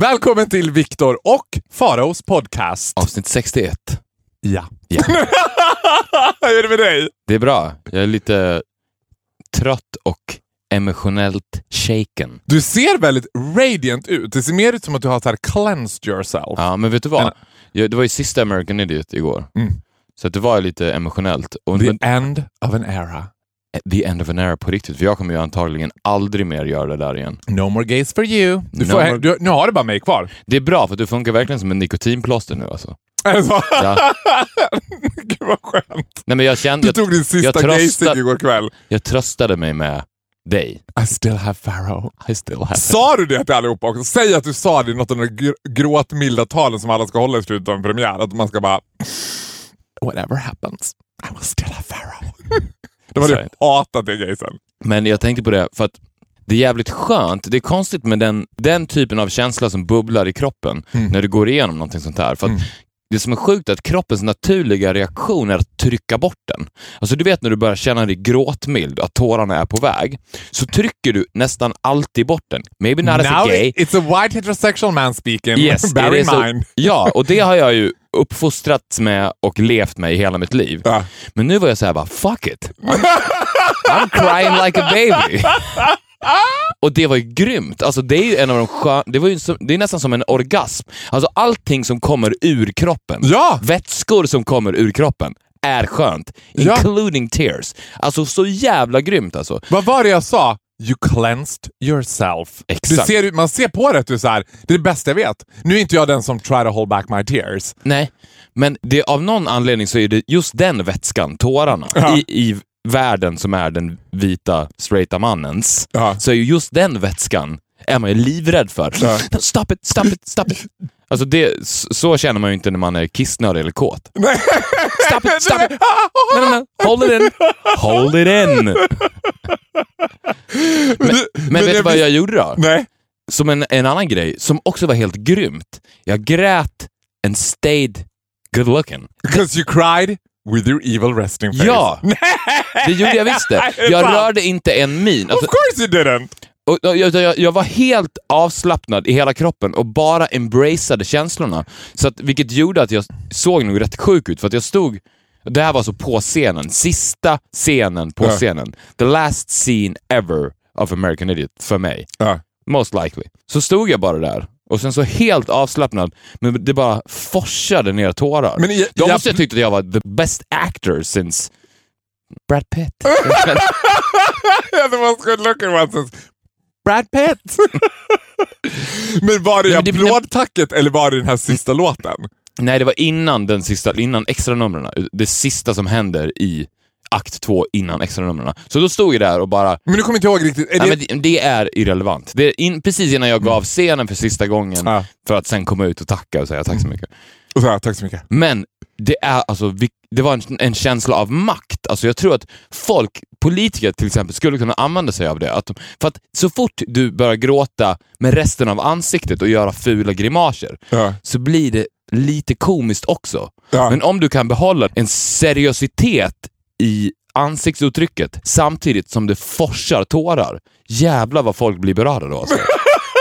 Välkommen till Viktor och Faraos podcast. Avsnitt 61. Ja. Ja. Hur är det med dig? Det är bra. Jag är lite trött och emotionellt shaken. Du ser väldigt radiant ut. Det ser mer ut som att du har så här cleansed yourself. Ja, men vet du vad? Jag, det var ju sista American Idiot igår. Mm. Så att det var lite emotionellt. Och, The men, end of an era. The end of an era på riktigt. För jag kommer ju antagligen aldrig mer göra det där igen. No more gays for you. Du No får, more- du, nu har du bara mig kvar. Det är bra för du funkar verkligen som en nikotinplåster nu alltså. Alltså. Ja. Gud vad skönt. Nej, men jag kände, Du tog din sista gaysig igår kväll. jag tröstade mig med dig. I still have Pharaoh. I still have Sa du det till allihopa också? Säg att du sa det i något av de gr- gråtmilda talen som alla ska hålla i slutet av en premiär. Att man ska bara... Whatever happens, I will still have Pharaoh. De hade Exakt. hatat det gaysen. Men jag tänkte på det för att det är jävligt skönt. Det är konstigt med den, den typen av känsla som bubblar i kroppen Mm. när du går igenom någonting sånt här. För att Det som är sjukt är att kroppens naturliga reaktion är att trycka bort den. Alltså du vet när du börjar känna dig gråtmild, att tårarna är på väg, så trycker du nästan alltid bort den. Maybe not as a Now gay. it's a white heterosexual man speaking. Yes, Bear in mind. Ja, och det har jag ju uppfostrats med och levt med i hela mitt liv. Ja. Men nu var jag så här bara, fuck it. I'm, I'm crying like a baby. Och det var ju grymt. Alltså det är ju en av de skön... det, var ju som, det är nästan som en orgasm. Alltså allting som kommer ur kroppen, Ja! vätskor som kommer ur kroppen, är skönt. Ja. Including tears. Alltså så jävla grymt alltså. Vad var det jag sa? You cleansed yourself. Exakt. Du ser, man ser på det att du är så här, det är det bästa jag vet. Nu är inte jag den som try to hold back my tears. Nej, men det, av någon anledning så är det just den vätskan, tårarna, Ja. i, i världen som är den vita straighta mannens, Ja. så är ju just den vätskan är man ju livrädd för. Ja. Stop it, stop it, stop it. Alltså det, så känner man ju inte när man är kissnödig eller kåt. Stop it, stop it! No, no, no. Hold it in! Hold it in! Men, men, vet du vad jag gjorde då? Nej. Som en, en annan grej, som också var helt grymt. Jag grät and stayed good looking. Because you cried with your evil resting face. Ja! Det gjorde jag visst det. Jag rörde inte en min. Of Alltså, course you didn't! Och, jag, jag, jag var helt avslappnad i hela kroppen och bara embraceade känslorna. Så att, vilket gjorde att jag såg nog rätt sjuk ut, för att jag stod... Det här var så på scenen. Sista scenen på Ja. scenen. The last scene ever of American Idiot, för mig. Ja. Most likely. Så stod jag bara där och sen så helt avslappnad, men det bara forsade ner tårar. Men i- De måste ha tyckt att jag var the best actor since Brad Pitt. Yeah, the most good looking one since Brad Pitt. Men var det applådtacket eller var det den här sista låten? Nej, det var innan den sista, innan extra numren. Det sista som händer i akt två innan extra numren. Så då stod jag där och bara, Men nu kommer inte ihåg riktigt. Är nej, det... men det, är irrelevant. Det är in, precis innan jag gav scenen för sista gången, Ja. för att sen komma ut och tacka och säga tack så mycket. Och så här, tack så mycket. Men det, är alltså, det var en, en känsla av makt. Alltså jag tror att folk, politiker till exempel, skulle kunna använda sig av det. Att, för att så fort du börjar gråta med resten av ansiktet och göra fula grimaser, Ja. så blir det lite komiskt också. Ja. Men om du kan behålla en seriositet i ansiktsuttrycket samtidigt som det forsar tårar, jävlar vad folk blir berörda då. Alltså.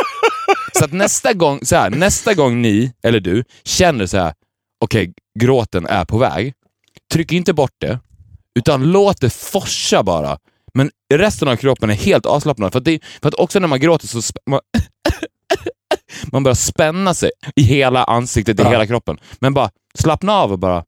så att nästa gång, så här, nästa gång ni, eller du, känner så här, okej, gråten är på väg, tryck inte bort det, utan låt det forsa bara. Men resten av kroppen är helt avslappnad. För att, det, för att också när man gråter så man, man börjar spänna sig i hela ansiktet, i Ja. hela kroppen. Men bara slappna av och bara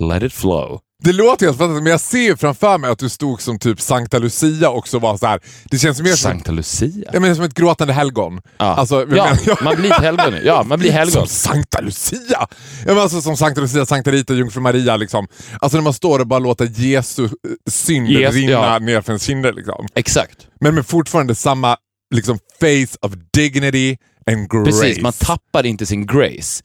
let it flow. Det låter helt fantastiskt, men jag ser framför mig att du stod som typ Sankta Lucia också var så här. Det känns mer som, Sankta Lucia. jag menar, som ett gråtande helgon. Ja, Alltså, jag ja man blir helgon. Ja, man blir helgon. Som Sankta Lucia! Ja, men alltså, som Sankta Lucia, Sankta Rita, Jungfru Maria. Liksom. Alltså när man står och bara låter Jesu eh, synd Jesu- rinna ja. ner för ens kinder. Liksom. Exakt. Men med fortfarande samma liksom, face of dignity and grace. Precis, man tappar inte sin grace.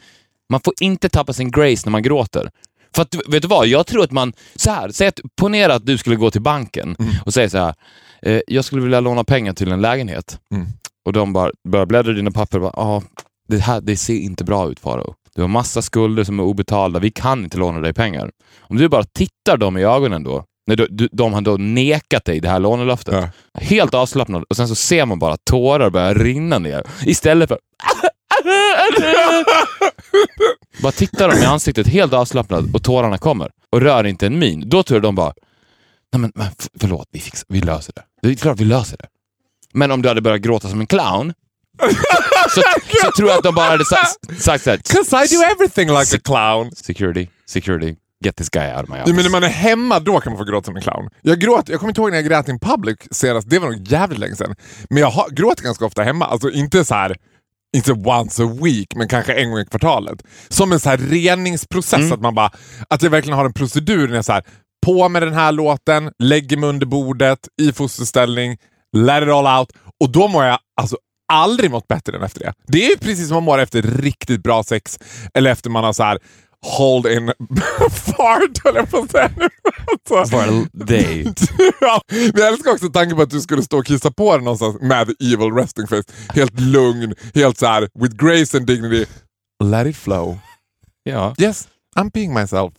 Man får inte tappa sin grace när man gråter. För att, vet du vad, jag tror att man, så här, säg att, ponera att du skulle gå till banken Mm. och säga så här, eh, jag skulle vilja låna pengar till en lägenhet. Mm. Och de bara börjar bläddra i dina papper och bara, ah, det här det ser inte bra ut Farao. Du har massa skulder som är obetalda, vi kan inte låna dig pengar. Om du bara tittar dem i ögonen då, när du, du, de har då nekat dig det här lånelöftet, Ja. helt avslappnad och sen så ser man bara tårar börja rinna ner istället för bara tittar de i ansiktet helt avslappnad och tårarna kommer och rör inte en min. Då tror jag de bara, nej men, men förlåt, vi, fixar, vi löser det. Det är klart vi löser det. Men om du hade börjat gråta som en clown, så, så tror jag att de bara hade sa, sagt såhär, 'Cause I do everything like a clown. security, security, get this guy out of my office. men när man är hemma, då kan man få gråta som en clown. Jag, gråt, jag kommer inte ihåg när jag grät in public senast, det var nog jävligt länge sedan. Men jag har, gråter ganska ofta hemma, alltså inte så här inte once a week, men kanske en gång i kvartalet. Som en så här reningsprocess, att man bara, att jag verkligen har en procedur när jag så här, på med den här låten, lägger mig under bordet, i fosterställning, let it all out. Och då mår jag alltså aldrig mått bättre än efter det. Det är ju precis som man mår efter riktigt bra sex, eller efter man har så här hold in fart, höll jag på att säga nu. Alltså. A day. ja, men jag älskar också tanken på att du skulle stå och kissa på dig någonstans med the evil resting face. Helt lugn, helt så här with grace and dignity. Let it flow. Ja, Yes, I'm being myself.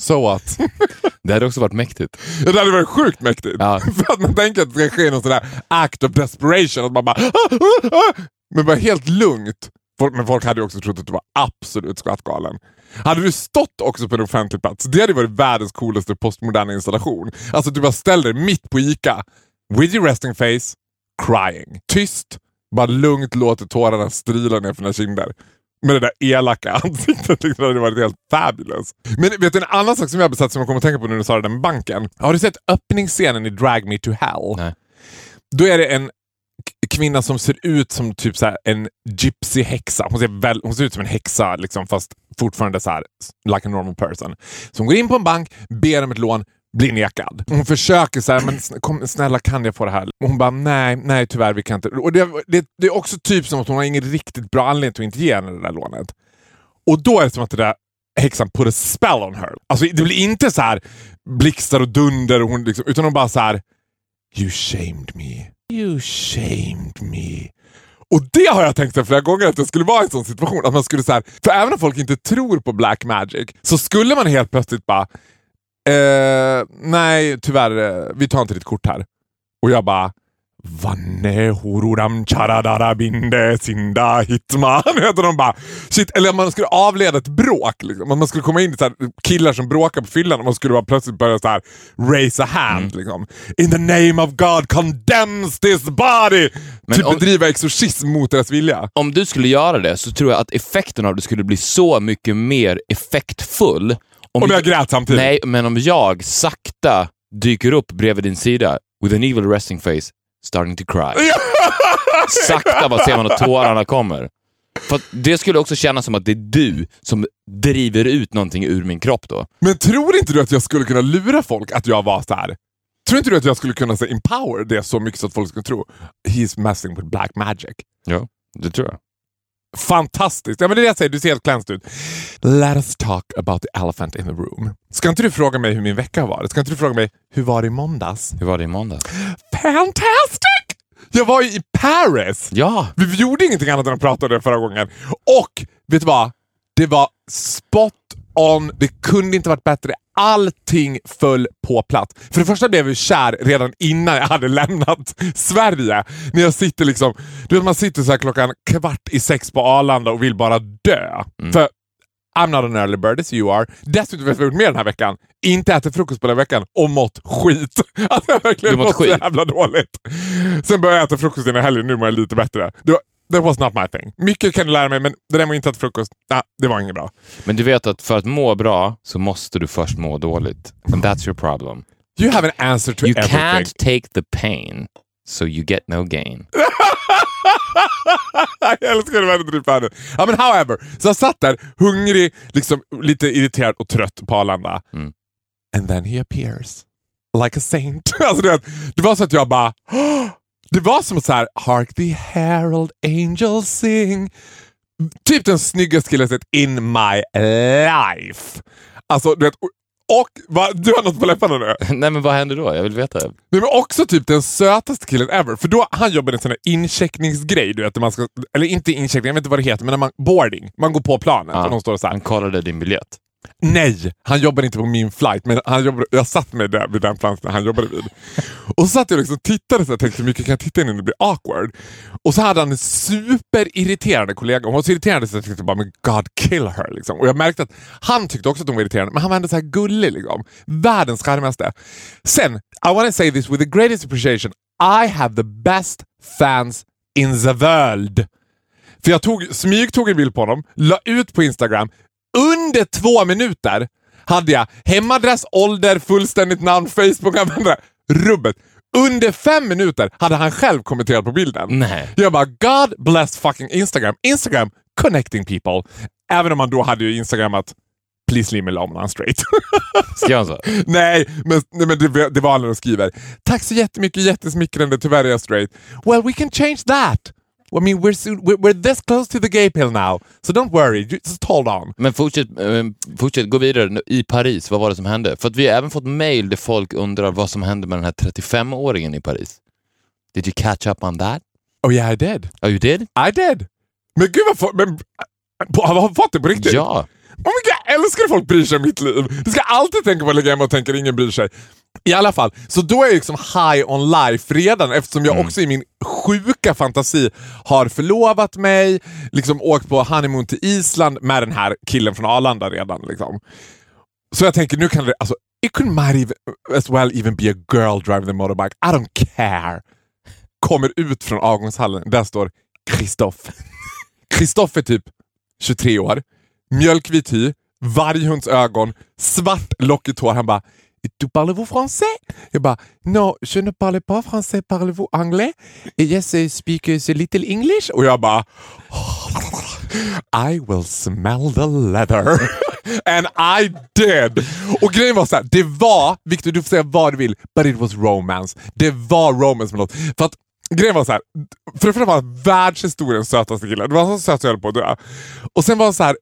So what? det hade också varit mäktigt. Det hade varit sjukt mäktigt. Ja. För att man tänker att det ska ske någon sån där act of desperation. Att man bara... "Ah, ah, ah." Men bara helt lugnt. Folk- Men folk hade ju också trott att du var absolut skrattgalen. Hade du stått också på en offentlig plats, det hade varit världens coolaste postmoderna installation. Alltså du bara ställer dig mitt på ICA, with your resting face, crying. Tyst, bara lugnt låter tårarna strila ner för dina kinder. Med det där elaka ansiktet. liksom, Det hade varit helt fabulous. Men vet du en annan sak som jag besatt som jag kommer att tänka på nu när du sa det där med banken. Har du sett öppningsscenen i Drag Me To Hell? Nej. Då är det en kvinna som ser ut som typ så här en gypsy häxa. Hon ser, väl, hon ser ut som en häxa liksom, fast fortfarande så här like a normal person. Så hon går in på en bank, ber om ett lån, blir nekad. Hon försöker så här, men kom, snälla kan jag få det här? Och hon bara, nej, nej tyvärr vi kan inte. Och det, det, det är också typ som att hon har ingen riktigt bra anledning till att inte ge henne det där lånet. Och då är det som att det där häxan put a spell on her. Alltså det blir inte så här blixtar och dunder, och hon liksom, utan hon bara så här You shamed me. You shamed me. Och det har jag tänkt flera gånger att det skulle vara en sån situation. Att man skulle så här, för även om folk inte tror på black magic så skulle man helt plötsligt bara eh, Nej tyvärr, eh, vi tar inte ditt kort här. Och jag bara Vanne hururam charadara binde sinda hitman. Heter de bara. Shit, eller man skulle avleda ett bråk. Liksom. Man skulle komma in i så killar som bråkar på fyllan och man skulle bara plötsligt börja så här raise a hand. Liksom. In the name of God condemns this body! Men typ om- bedriva exorcism mot deras vilja. Om du skulle göra det så tror jag att effekten av det skulle bli så mycket mer effektfull. Om Och jag grät samtidigt. Nej, men om jag sakta dyker upp bredvid din sida with an evil resting face, starting to cry. Sakta bara ser man att tårarna kommer. För det skulle också kännas som att det är du som driver ut någonting ur min kropp då. Men tror inte du att jag skulle kunna lura folk att jag var så här? Tror inte du att jag skulle kunna så, empower det så mycket så att folk skulle tro he's messing with black magic? Ja, det tror jag. Fantastiskt! Ja, men det är det jag säger, du ser helt cleansed ut. Let us talk about the elephant in the room. Ska inte du fråga mig hur min vecka har varit? Ska inte du fråga mig hur var det i måndags? Hur var det i måndags? Fantastic! Jag var ju i Paris! Ja! Vi gjorde ingenting annat än att prata om det förra gången. Och vet du vad? Det var spot on. Det kunde inte varit bättre. Allting föll på plats. För det första blev jag kär redan innan jag hade lämnat Sverige. När jag sitter liksom, du vet man sitter så här klockan kvart i sex på Arlanda och vill bara dö. För I'm not an early bird as you are. Dessutom vet du vad jag gjort mer den här veckan? Inte ätit frukost på den veckan och mått skit. Alltså jag har verkligen mått mått så jävla dåligt. Sen började jag äta frukost innan helgen, nu mår jag lite bättre. Det var, that was not my thing. Mycket kan du lära mig, men det där med att inte äta frukost, nah, det var inget bra. Men du vet att för att må bra så måste du först må dåligt. And that's your problem. You have an answer to You everything. can't take the pain, so you get no gain. jag älskar det väldigt drygt Ja men however, så jag satt där hungrig, liksom lite irriterad och trött på Arlanda. Mm. And then he appears. Like a saint. alltså, du vet, det var så att jag bara... Det var som så här, Hark the herald angels sing. Typ den snyggaste killen jag sett in my life. Alltså, du vet, och, va, du har något på läpparna nu? Nej men vad händer då? Jag vill veta. Nej, men också typ den sötaste killen ever. För då han jobbade en sån här incheckningsgrej. Du vet, man ska, eller inte incheckning, jag vet inte vad det heter, men när man, boarding. Man går på planet Ja. och de står så här. Han kollade din biljett. Nej, han jobbade inte på min flight, men han jobbade, jag satt med där vid den planschen han jobbade vid. Och så satt jag liksom och tittade och tänkte hur mycket kan jag titta innan det blir awkward? Och så hade han en superirriterande kollega. Hon var så irriterande så jag tänkte bara, men God kill her. Liksom. Och jag märkte att han tyckte också att hon var irriterande, men han var ändå så här gullig. Liksom. Världens charmigaste. Sen, I want to say this with the greatest appreciation. I have the best fans in the world. För jag tog, smyg tog en bild på honom, la ut på Instagram. Under två minuter hade jag hemadress, ålder, fullständigt namn, Facebook-användare. Rubbet. Under fem minuter hade han själv kommenterat på bilden. Nej. Jag bara, God bless fucking Instagram. Instagram, connecting people. Även om man då hade ju Instagram att Please leave me alone, I'm straight. Skrev han så? nej, men, nej, men det, det var när de skriver. Tack så jättemycket, jättesmickrande. Tyvärr är jag straight. Well, we can change that. I mean, we're, soon, we're, we're this close to the gay pill now, so don't worry, just hold on. Men fortsätt, eh, fortsätt, gå vidare. I Paris, vad var det som hände? För att vi har även fått mail där folk undrar vad som hände med den här 35-åringen i Paris. Did you catch up on that? Oh yeah, I did. Oh you did? I did. Men gud vad... få- Men, har fått det på riktigt? Ja. Oh my God, jag älskar folk bryr sig om mitt liv. Du ska alltid tänka på att lägga hem och tänka att ingen bryr sig. I alla fall, så då är jag liksom high on life redan eftersom jag också i min sjuka fantasi har förlovat mig, liksom åkt på honeymoon till Island med den här killen från Arlanda redan. Liksom. Så jag tänker nu kan det, alltså, it could might even, as well even be a girl driving the motorbike. I don't care. Kommer ut från avgångshallen, där står Kristoff. Kristoff är typ 23 år, mjölkvit hy, varghunds ögon, svart lockigt hår. Han bara du parlez-vous français? Jag bara No, je ne parle pas français, parlez-vous anglais? Yes, I speak uh, a little English. Och jag bara oh, I will smell the leather. And I did! Och grejen var så här, det var, Victor du får säga vad du vill, but it was romance. Det var romance med låt. För att grejen var så här, för det första var han världshistoriens sötaste kille. Det var så söt så jag höll på att dö. Och sen var det så här,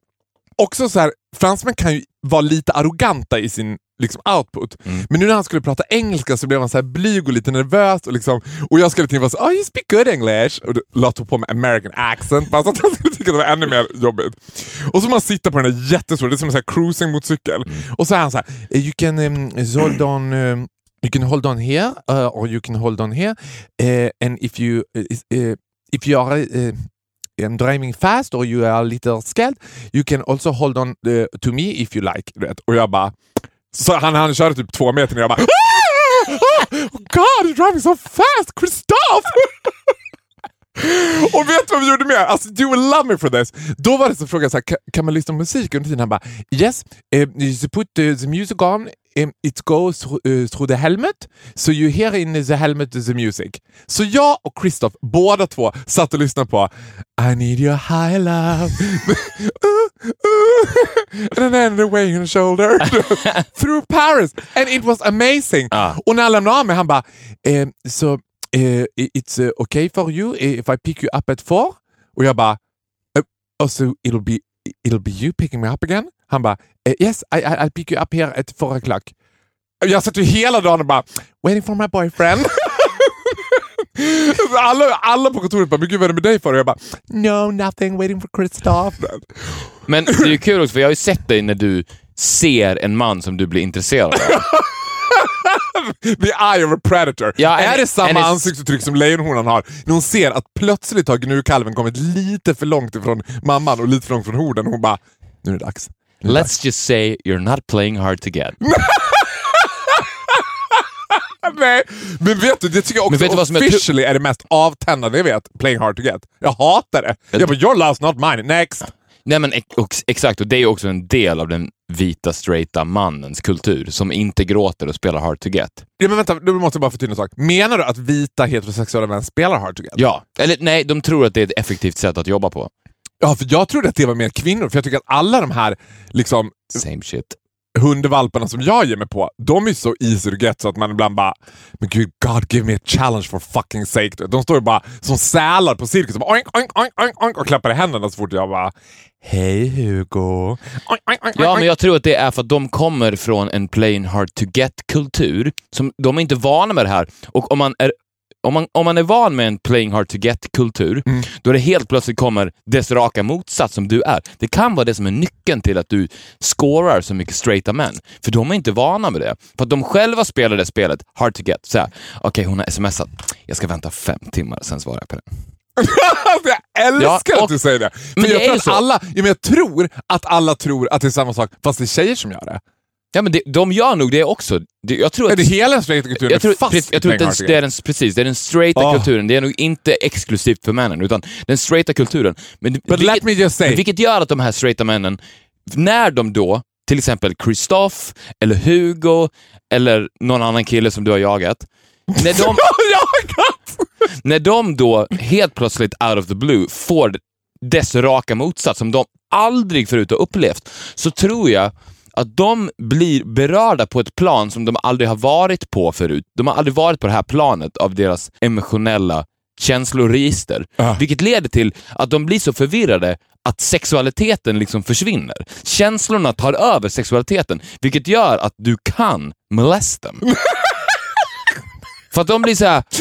också så här, fransmän kan ju vara lite arroganta i sin liksom, output. Men nu när han skulle prata engelska så blev han så här blyg och lite nervös. Och, liksom, och jag skulle till vara så oh you speak good English. Och la på mig American accent. Bara så att han skulle tycka det var ännu mer jobbigt. Och så man sitter på den där jättestora, det är som en så här cruising motorcykel. Och så är han så här, you can um, hold on um, You can hold on here uh, or you can hold on here uh, and if you uh, uh, if you are uh, um, driving fast or you are a little scared you can also hold on uh, to me if you like. vet. Och jag bara... Så han, han körde typ två meter ner och jag bara... Ah, ah, ah, oh God, you're driving so fast! Christoph! Och vet du vad vi gjorde mer? Alltså, you will love me for this. Då var det så frågan så här, kan man lyssna på musik under tiden? Han bara yes, uh, you put uh, the music on, um, it goes through, uh, through the helmet, so you hear in the helmet the music. Så jag och Christoph, båda två, satt och lyssnade på I need your high love. And then the way the shoulder. through Paris. And it was amazing. Ah. Och när jag lämnade av mig, han bara, um, so eh, it's uh, okay for you if I pick you up at four? Och jag bara, uh, oh, so it'll be, it'll be you picking me up again? Han bara, eh, yes, I, I, I'll pick you up here at four o'clock. Jag satt ju hela dagen och bara, waiting for my boyfriend. alla, alla på kontoret bara, men gud vad är det med dig för? Och jag bara, no nothing, waiting for Christoph. Men det är ju kul också, för jag har ju sett dig när du ser en man som du blir intresserad av. The eye of a predator. Ja, är det samma it's- ansiktsuttryck som lejonhonan har? När hon ser att plötsligt har gnukalven kommit lite för långt ifrån mamman och lite för långt från horden. Hon bara. Nu är det dags. Let's just say you're not playing hard to get. Nej, men vet du, det tycker jag också vet du vad som är officially är det mest avtändande jag vet. Playing hard to get. Jag hatar det. Jag bara, your love's not mine. Next. Nej men exakt, och det är också en del av den vita straighta mannens kultur som inte gråter och spelar hard to get. Ja, men vänta, nu måste bara till en sak. Menar du att vita heterosexuella män spelar hard to get? Ja, eller nej, de tror att det är ett effektivt sätt att jobba på. Ja, för jag trodde att det var mer kvinnor. För jag tycker att alla de här liksom, Same shit. Hundvalparna som jag ger mig på, de är så easy to get så att man ibland bara Men gud, God give me a challenge for fucking sake. De står ju bara som sälar på cirkus och, bara, oink, oink, oink, oink, och klappar i händerna så fort jag bara Hej Hugo. Oink, oink, Ja, men jag tror att det är för att de kommer från en plain hard to get-kultur. som De är inte vana med det här. Och om man är om man, om man är van med en playing hard to get-kultur, Mm. då det helt plötsligt kommer dess raka motsats som du är. Det kan vara det som är nyckeln till att du scorar så mycket straighta män. För de är inte vana med det. För att de själva spelar det spelet, hard to get. Såhär, okej hon har smsat, jag ska vänta fem timmar, sen svarar jag på den. Alltså, jag älskar Ja, och- att du säger det. För Men det jag, är tror alla, ja, men jag tror att alla tror att det är samma sak, fast det är tjejer som gör det. Ja, men det, de gör nog det också. Det, jag tror Är att det hela den straighta kulturen jag tror, är fast jag tror att den, det är den, precis, det är den straighta Ah. kulturen. Det är nog inte exklusivt för männen, utan den straighta kulturen. Men, But let me just say- vilket gör att de här straighta männen, när de då, till exempel Kristoff, eller Hugo, eller någon annan kille som du har jagat, när de, Jagat! när de då helt plötsligt out of the blue får dess raka motsats som de aldrig förut har upplevt, så tror jag att de blir berörda på ett plan som de aldrig har varit på förut. De har aldrig varit på det här planet av deras emotionella känsloregister. Ja. Vilket leder till att de blir så förvirrade att sexualiteten liksom försvinner. Känslorna tar över sexualiteten, vilket gör att du kan molest dem. För att de blir så här.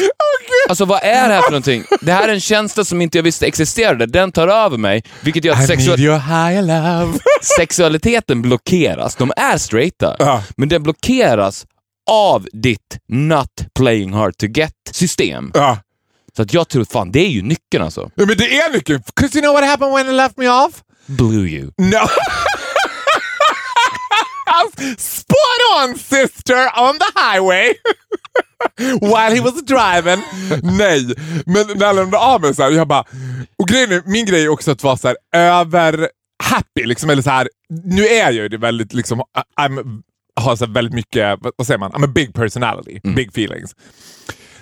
Alltså vad är det här för någonting? Det här är en känsla som inte jag visste existerade. Den tar över mig, vilket gör att I sexu- need your high love. sexualiteten blockeras. De är straighta, Ja. men den blockeras av ditt not playing hard to get-system. Ja. Så att jag tror fan, det är ju nyckeln alltså. Ja, men det är nyckeln. 'Cause you know what happened when he left me off? Blew you. No. Spot on sister on the highway. While he was driving. Nej, men när han lämnade av mig så här, jag bara... Och grejen är, min grej är också att vara så här, över happy. Liksom, eller så här, nu är jag ju det väldigt, liksom, I'm, har så väldigt mycket, vad säger man, I'm a big personality, big feelings.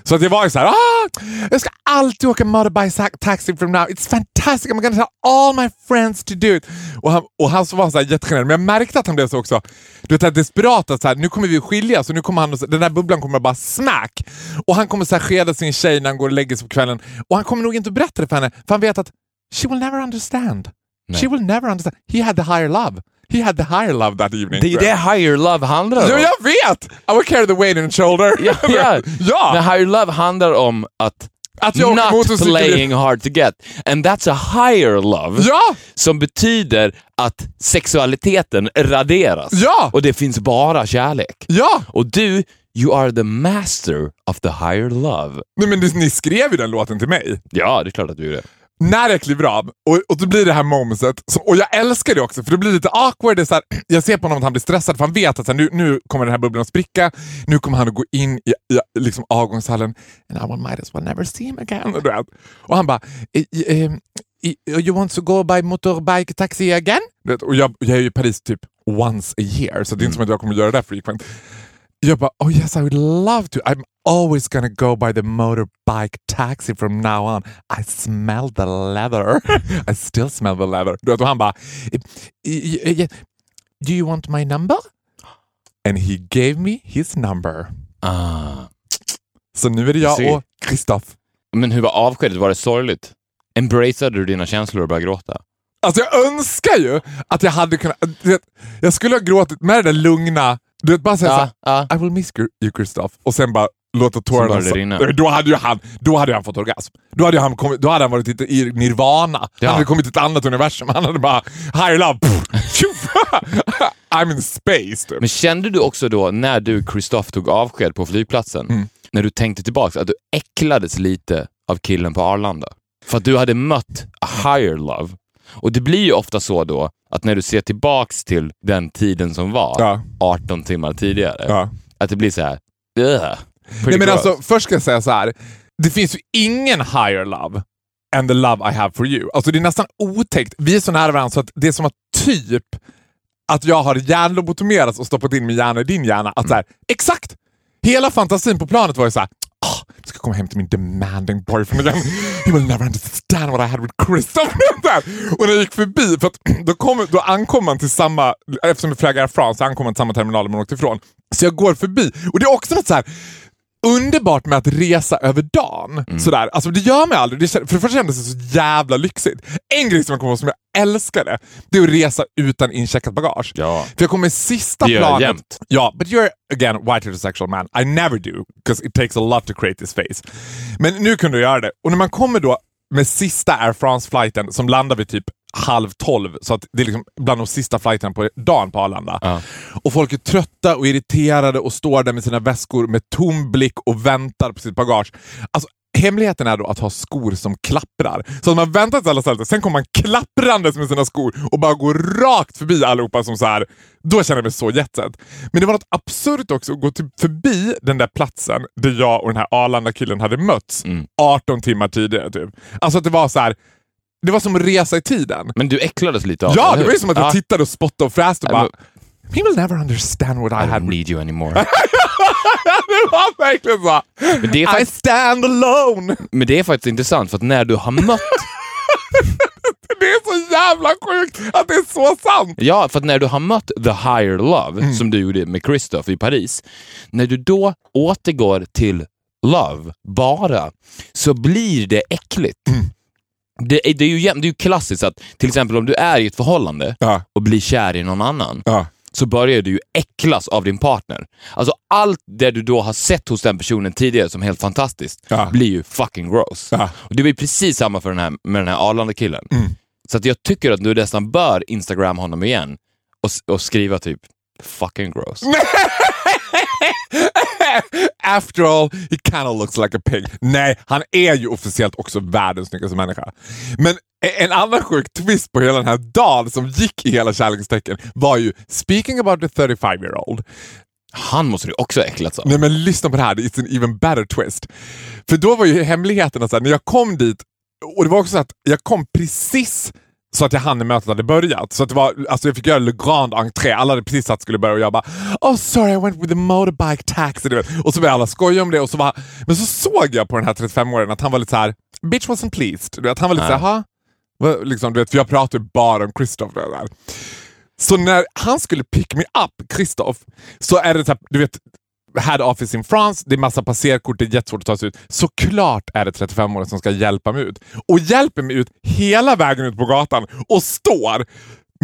Så att jag var ju såhär, ah, jag ska alltid åka motorbike taxi from now. It's fantastic, I'm gonna tell all my friends to do it. Och han, och han så var så här jättegenerös, men jag märkte att han blev så också, du vet, så här desperat att så här, nu kommer vi skiljas och nu kommer han, och så- den där bubblan kommer bara smack. Och han kommer så här skeda sin tjej när han går och lägger sig på kvällen. Och han kommer nog inte berätta det för henne, för han vet att she will never understand. She will never understand. He had the higher love. He had the higher love that evening. Det är det higher love handlar om. Ja, jag vet! I will carry the weight in shoulder. Ja, ja. ja. Men higher love handlar om att Att jag not motorcykel- playing hard to get. And that's a higher love. Ja! Som betyder att sexualiteten raderas. Ja! Och det finns bara kärlek. Ja! Och du, you are the master of the higher love. Nej, men ni skrev ju den låten till mig. Ja, det är klart att du det. När jag kliver av, och, och då blir det här momentet, som, och jag älskar det också för det blir lite awkward. Det är så här, jag ser på honom att han blir stressad för han vet att så här, nu, nu kommer den här bubblan att spricka. Nu kommer han att gå in i, i liksom, avgångshallen and I will might as well never see him again. Och, och han bara, "Eh, eh, you want to go by motorbike taxi again? Och jag, jag är ju i Paris typ once a year, så det är inte som att jag kommer göra det frequent. Jag bara, oh yes I would love to. I'm always gonna go by the motorbike taxi from now on. I smell the leather. I still smell the leather. Du vet, och han bara, "Eh, eh, eh, do you want my number? And he gave me his number. Ah. Så nu är det jag och Kristoff. Men hur var avskedet? Var det sorgligt? Embraceade du dina känslor och började gråta? Alltså jag önskar ju att jag hade kunnat... Jag skulle ha gråtit med det där lugna... Du vet, bara säga Ja, så här, ja. I will miss you Kristoff. Och sen bara låta tårarna... så- rinna. Då hade ju han, då hade han fått orgasm. Då hade, han, kommit, då hade han varit i nirvana. Ja. Han hade kommit till ett annat universum. Han hade bara higher love. I'm in space. Typ. Men kände du också då, när du, Kristoff, tog avsked på flygplatsen, Mm. när du tänkte tillbaka, att du äcklades lite av killen på Arlanda? För att du hade mött a higher love. Och det blir ju ofta så då, att när du ser tillbaks till den tiden som var, Ja. 18 timmar tidigare, Ja. att det blir så här. "Ugh, pretty Nej, men gross." alltså, först ska jag säga så här. Det finns ju ingen higher love än the love I have for you. Alltså det är nästan otäckt. Vi är så nära varandra så att det är som att typ att jag har hjärnlobotomerats och stoppat in min hjärna i din hjärna. Att så här, exakt! Hela fantasin på planet var ju så här. Jag ska komma hem till min demanding boyfriend again. He will never understand what I had with Christopher. och när jag gick förbi, för att då, kom, då ankom man till samma, eftersom vi flög Air France, så ankom man till samma terminal man åkte ifrån. Så jag går förbi och det är också något så här underbart med att resa över dagen. Mm. Sådär. Alltså, det gör mig aldrig. Det, för det första kändes det så jävla lyxigt. En grej som jag kommer ihåg som jag älskade, det är att resa utan incheckat bagage. Ja. För jag kommer sista Det planet. jämt. Ja, but you're again white heterosexual man. I never do, because it takes a lot to create this face. Men nu kunde jag göra det. Och när man kommer då med sista Air France-flighten som landar vid typ halv tolv, så att det är liksom bland de sista flighterna på dagen på Arlanda. Ja. Och folk är trötta och irriterade och står där med sina väskor med tom blick och väntar på sitt bagage. Alltså, Hemligheten är då att ha skor som klapprar. Så att man väntar till alla ställen, sen kommer man klapprandes med sina skor och bara går rakt förbi allihopa som så här. Då känner jag mig så jetset. Men det var något absurt också att gå typ förbi den där platsen där jag och den här Arlanda-killen hade mötts Mm. 18 timmar tidigare. Typ. Alltså att det var så här. Det var som att resa i tiden. Men du äcklades lite av Ja, eller det var ju som att jag Ja. tittade och spottade och fräste och Ja, bara He will never understand what I, I had. need you anymore. det var verkligen så. Men det, är I faktiskt, stand alone. men det är faktiskt intressant, för att när du har mött... Det är så jävla sjukt att det är så sant. Ja, för att när du har mött the higher love, som du gjorde med Christoph i Paris, när du då återgår till love bara, så blir det äckligt. Det, är, det, är ju, jäm- det är ju klassiskt att till exempel om du är i ett förhållande Ja, och blir kär i någon annan, ja. så börjar du ju äcklas av din partner. Alltså allt det du då har sett hos den personen tidigare som helt fantastiskt Ja. blir ju fucking gross. Och det blir precis samma för den här, med den här Arlanda-killen. Mm. Så att jag tycker att du nästan bör Instagram honom igen och, och skriva typ fucking gross. After all, he kind of looks like a pig. Nej, han är ju officiellt också världens snyggaste människa. Men e- en annan sjuk twist på hela den här dagen som gick i hela kärlekstecken var ju, speaking about the 35 year old, Han måste du också äcklats av. Nej men lyssna på det här, it's an even better twist. För då var ju hemligheten att när jag kom dit, och det var också så att jag kom precis så att jag hann när mötet hade börjat. Så att det var, alltså jag fick göra le grand entré, alla hade precis satt skulle börja och jag bara Oh sorry I went with the motorbike taxi. Och så började alla skoja om det. Och så var, men så såg jag på den här 35-åringen att han var lite så här, bitch wasn't pleased. Du vet, han var lite såhär, liksom, du vet, för jag pratar ju bara om Där. Så när han skulle pick me up, Christoph, så är det så här, du vet, head office in France, det är massa passerkort, det är jättesvårt att ta sig ut. Såklart är det 35-åringen som ska hjälpa mig ut. Och hjälper mig ut hela vägen ut på gatan och står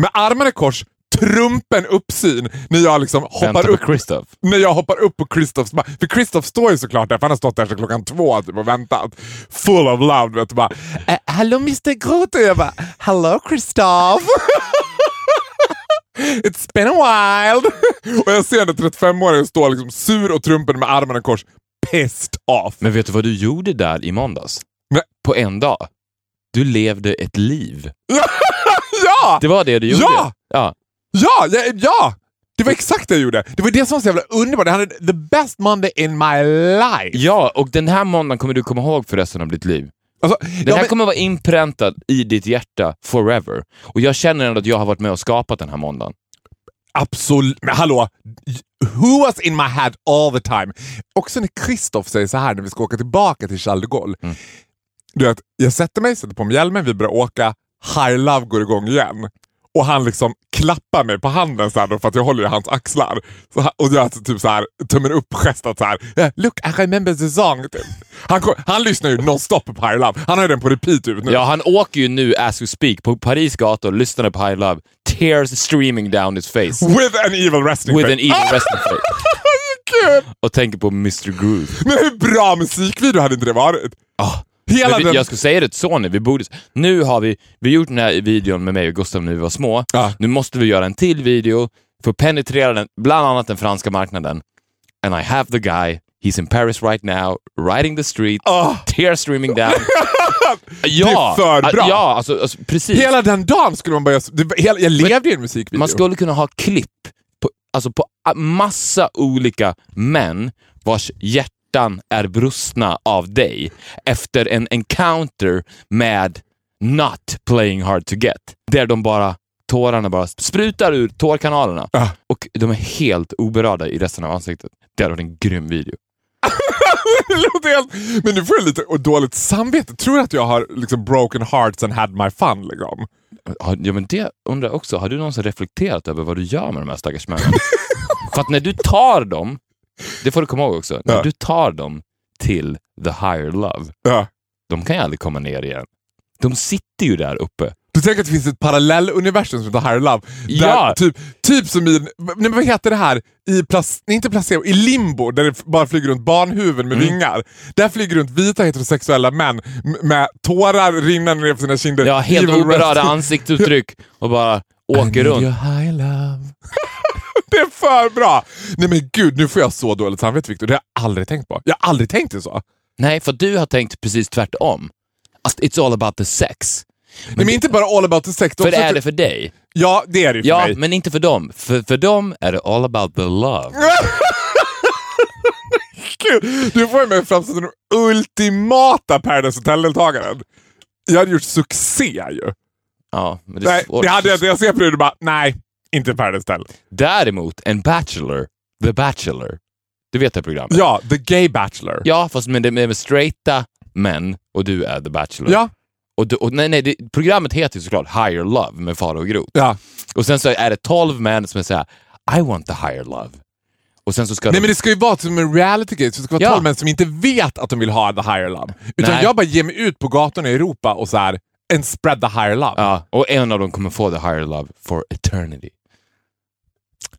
med armarna i kors, trumpen uppsyn, när jag liksom hoppar upp Christoph. när jag hoppar upp på Christophs ba- För Christoph står ju såklart där, för han har stått där sedan klockan två typ, och väntat. Full of love. Vet du, bara, eh, Hello Mr Groth. Och jag bara, Hello Christoph. It's been a while. och jag ser den 35-åringen stå liksom sur och trumpen med armarna kors. Pissed off. Men vet du vad du gjorde där i måndags? Nej. På en dag? Du levde ett liv. ja! Det var det du gjorde. Ja! ja. Ja! Ja! ja! Det var exakt det jag gjorde. Det var det som var så jävla underbart. Jag hade the best Monday in my life. Ja, och den här måndagen kommer du komma ihåg för resten av ditt liv. Alltså, Den här men- kommer vara inpräntad i ditt hjärta forever. Och jag känner ändå att jag har varit med och skapat den här måndagen. Absolut. Men hallå! Who was in my head all the time? Också när Christoph säger så här när vi ska åka tillbaka till Charles de Gaulle. Mm. Du vet, jag sätter mig, sätter på mig hjälmen, vi börjar åka. High Love går igång igen. Och han liksom klappar mig på handen så här för att jag håller i hans axlar. Så och jag typ så här, tummen upp gestat så här. "Eh, Look, I remember the song. Typ. Han, han lyssnar ju nonstop på High Love. Han har ju den på repeat ut nu. Ja, han åker ju nu as we speak på Paris gator, lyssnar på High Love, tears streaming down his face. With an evil resting With face. an evil resting face. Och tänker på Mr Groove. Men hur bra musikvideo hade inte det varit? Ah. Hela vi, jag skulle säga det till Sony, vi borde, nu har vi, vi gjort den här videon med mig och Gustav när vi var små. Ja. Nu måste vi göra en till video för att penetrera den, bland annat den franska marknaden. And I have the guy, he's in Paris right now, riding the street, Ah. tear streaming down. ja, Det är för bra. Ja, alltså, alltså precis. Hela den dagen skulle man börja... Det, hela, jag levde i en musikvideo. Man skulle kunna ha klipp på, alltså på massa olika män vars hjärtan är brustna av dig efter en encounter med not playing hard to get. Där de bara, tårarna bara sprutar ur tårkanalerna Ah. och de är helt oberörda i resten av ansiktet. Det hade varit en grym video. Helt... Men nu får jag lite dåligt samvete. Tror du att jag har liksom broken hearts and had my fun? Liksom? Har- Ja, men det undrar jag också, har du någonsin reflekterat över vad du gör med de här stackars männen? För att när du tar dem det får du komma ihåg också. Ja. När du tar dem till the higher love, Ja. de kan ju aldrig komma ner igen. De sitter ju där uppe. Du tänker att det finns ett parallelluniversum som heter Higher Love? Där, Ja. Typ, typ som i, nej, vad heter det här, i, plas, nej, inte placebo, i limbo där det bara flyger runt barnhuvuden med Mm. vingar. Där flyger runt vita heterosexuella män med tårar rinnande ner på sina kinder. Ja, helt oberörda ansiktsuttryck och bara åker runt. Det är för bra! Nej men gud, nu får jag så dåligt samvete Victor. Det har jag aldrig tänkt på. Jag har aldrig tänkt det så. Nej, för du har tänkt precis tvärtom. Alltså, It's all about the sex. Nej, men inte bara all about the sex. För är det för dig? Ja, det är det för Ja, mig. men inte för dem. För, för dem är det all about the love. Gud, du får mig framstå som den ultimata Paradise Hotel-deltagaren. Jag hade gjort succé ju. Ja, men det är Nej, svårt. det hade jag inte. Jag ser på dig och bara, nej, inte Paradise Hotel. Däremot, en bachelor, the bachelor. Du vet det programmet? Ja, The Gay Bachelor. Ja, fast med, med, med straighta män och du är the bachelor. Ja, Och, du, och nej, nej, det, programmet heter ju såklart Higher Love med Farao Groth. ja. Och sen så är det 12 män som säger I want the higher love. Och sen så ska Nej de... men det ska ju vara som en reality gate, så det ska vara Ja. tolv män som inte vet att de vill ha the higher love. Utan Nej. jag bara ger mig ut på gatorna i Europa och så här, and spread the higher love. Ja, och en av dem kommer få the higher love for eternity.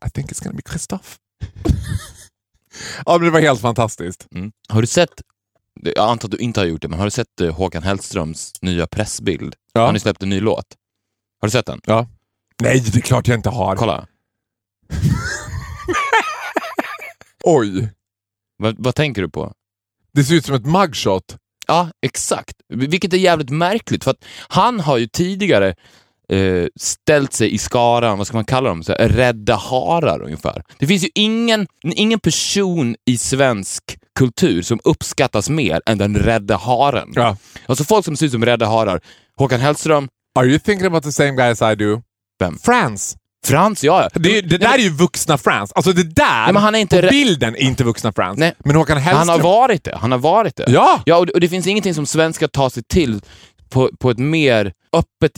I think it's gonna be Christoph. ja men det var helt fantastiskt. Mm. Har du sett, jag antar att du inte har gjort det, men har du sett eh, Håkan Hellströms nya pressbild? Ja. Han har släppt en ny låt. Har du sett den? Ja. Nej, det är klart jag inte har. Kolla. Oj. Vad, vad tänker du på? Det ser ut som ett mugshot. Ja, exakt. Vilket är jävligt märkligt, för att han har ju tidigare eh, ställt sig i skaran, vad ska man kalla dem, så här, rädda harar ungefär. Det finns ju ingen, ingen person i svensk kultur som uppskattas mer än den rädda haren. Ja. Alltså folk som ser ut som rädda harar. Håkan Hellström, Are you thinking about the same guy as I do? Vem? Frans. Frans, ja. Det, är- det där är ju vuxna Frans. Alltså det där Nej, men han är inte bilden är inte vuxna Frans. Nej. Men Håkan Hellström... Han har varit det. Han har varit det. Ja! Ja, och det, och det finns ingenting som svenskar tar sig till på, på ett mer öppet,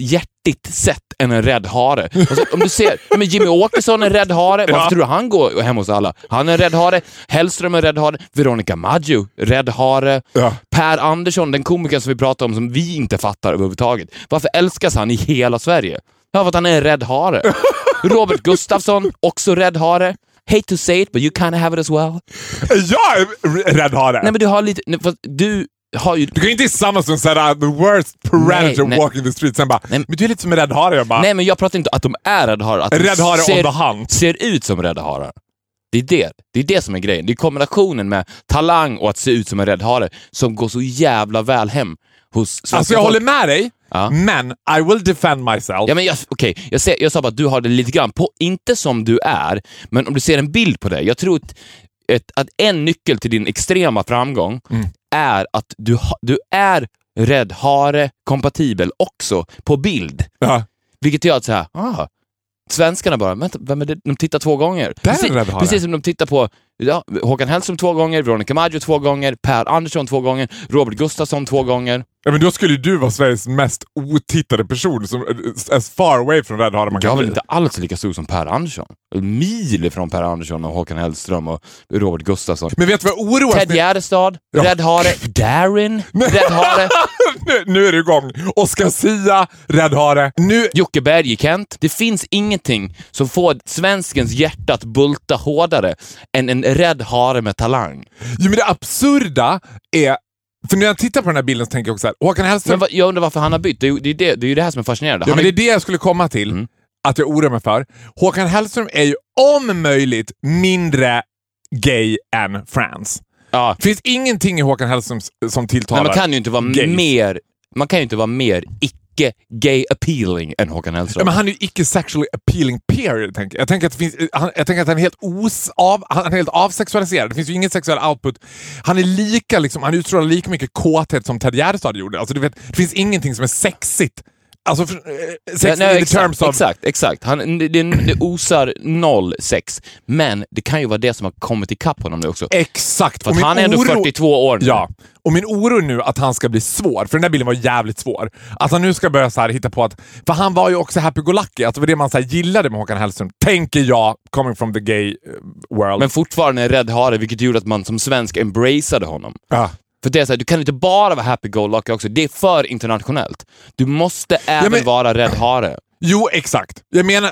hjärtigt sätt än en rädd hare. Alltså, om du ser, men Jimmy Åkesson är en rädd hare. Varför Ja. tror du han går hem hos alla? Han är en rädd hare. Hellström är en rädd hare. Veronica Maggio, rädd hare. Ja. Per Andersson, den komikern som vi pratar om, som vi inte fattar överhuvudtaget. Varför älskas han i hela Sverige? Ja, för att han är en rädd hare. Robert Gustafsson, också rädd hare. Hate to say it, but you kind of have it as well. Jag är rädd hare! Nej, men du har lite... du ju... Du kan ju inte tillsammans som säga the worst predator Nej, nej. walking the street sen bara, Nej. men du är lite som en rädd hare. Jag bara, Nej, men jag pratar inte att de är rädda harar. Att rädd hare ser, on the hunt. ser ut som rädda harar. Det är det. det är det som är grejen. Det är kombinationen med talang och att se ut som en rädd hare som går så jävla väl hem hos Alltså jag folk. håller med dig, Ja. men I will defend myself. Ja, men jag, okej, jag, ser, jag sa bara att du har det lite grann på, inte som du är, men om du ser en bild på dig. Jag tror att, ett, att en nyckel till din extrema framgång Mm. Är att du, ha, du är rädd hare kompatibel också på bild. Ja. Vilket gör att så här, ah, svenskarna bara, vänta, vem är det? De tittar två gånger. Precis, precis som de tittar på ja, Håkan Hellström två gånger, Veronica Maggio två gånger, Per Andersson två gånger, Robert Gustafsson två gånger. Ja, men då skulle ju du vara Sveriges mest otittade person, som, as far away från rädd hare man Jag är väl inte alls lika stor som Per Andersson. Mil ifrån Per Andersson och Håkan Hellström och Robert Gustafsson. Men vet du vad jag oroas Ted Gärdestad, Ja. Rädd Hare, Darin, Rädd Hare, nu, nu är det igång! Oscar Sia, rädd hare. Nu, Jocke Bergkent. Det finns ingenting som får svenskens hjärta att bulta hårdare än en rädd hare med talang. jo, men det absurda är, för när jag tittar på den här bilden så tänker jag också här, Håkan Hellström Men jag undrar varför han har bytt. Det är ju det, det, är det här som är fascinerande. Ja, men det är det jag skulle komma till, Mm. att jag oroar mig för. Håkan Hellström är ju om möjligt mindre gay än Frans. ja, Det finns ingenting i Håkan Hellström som tilltalar men man kan ju inte vara gays. mer, man kan ju inte vara mer icke-gay appealing än Håkan Ja, Hellström. men han är ju icke sexually appealing period. Tänker jag. Jag, tänker att det finns, eh, han, jag tänker att han är helt, os, av, han är helt avsexualiserad. Det finns ju ingen sexuell output. Han är lika liksom, han utstrålar lika mycket kåthet som Ted Gärdestad gjorde. Alltså, du vet, det finns ingenting som är sexigt Alltså, eh, sex nej, in the exakt, terms of... exakt, exakt. Han, det, det, osar noll sex. Men det kan ju vara det som har kommit ikapp honom nu också. Exakt! För han är ändå oro- 42 år nu. Ja, och min oro nu att han ska bli svår, för den där bilden var jävligt svår. Att han nu ska börja så här hitta på att... För han var ju också happy-go-lucky, att det var det man så här gillade med Håkan Hellström, tänker jag, coming from the gay eh, world. Men fortfarande en rädd hare, vilket gjorde att man som svensk embraceade honom. ja. För det är så här, du kan inte bara vara happy-go-lucky också. Det är för internationellt. Du måste även men- vara rädd hare. Jo, exakt. Jag menar,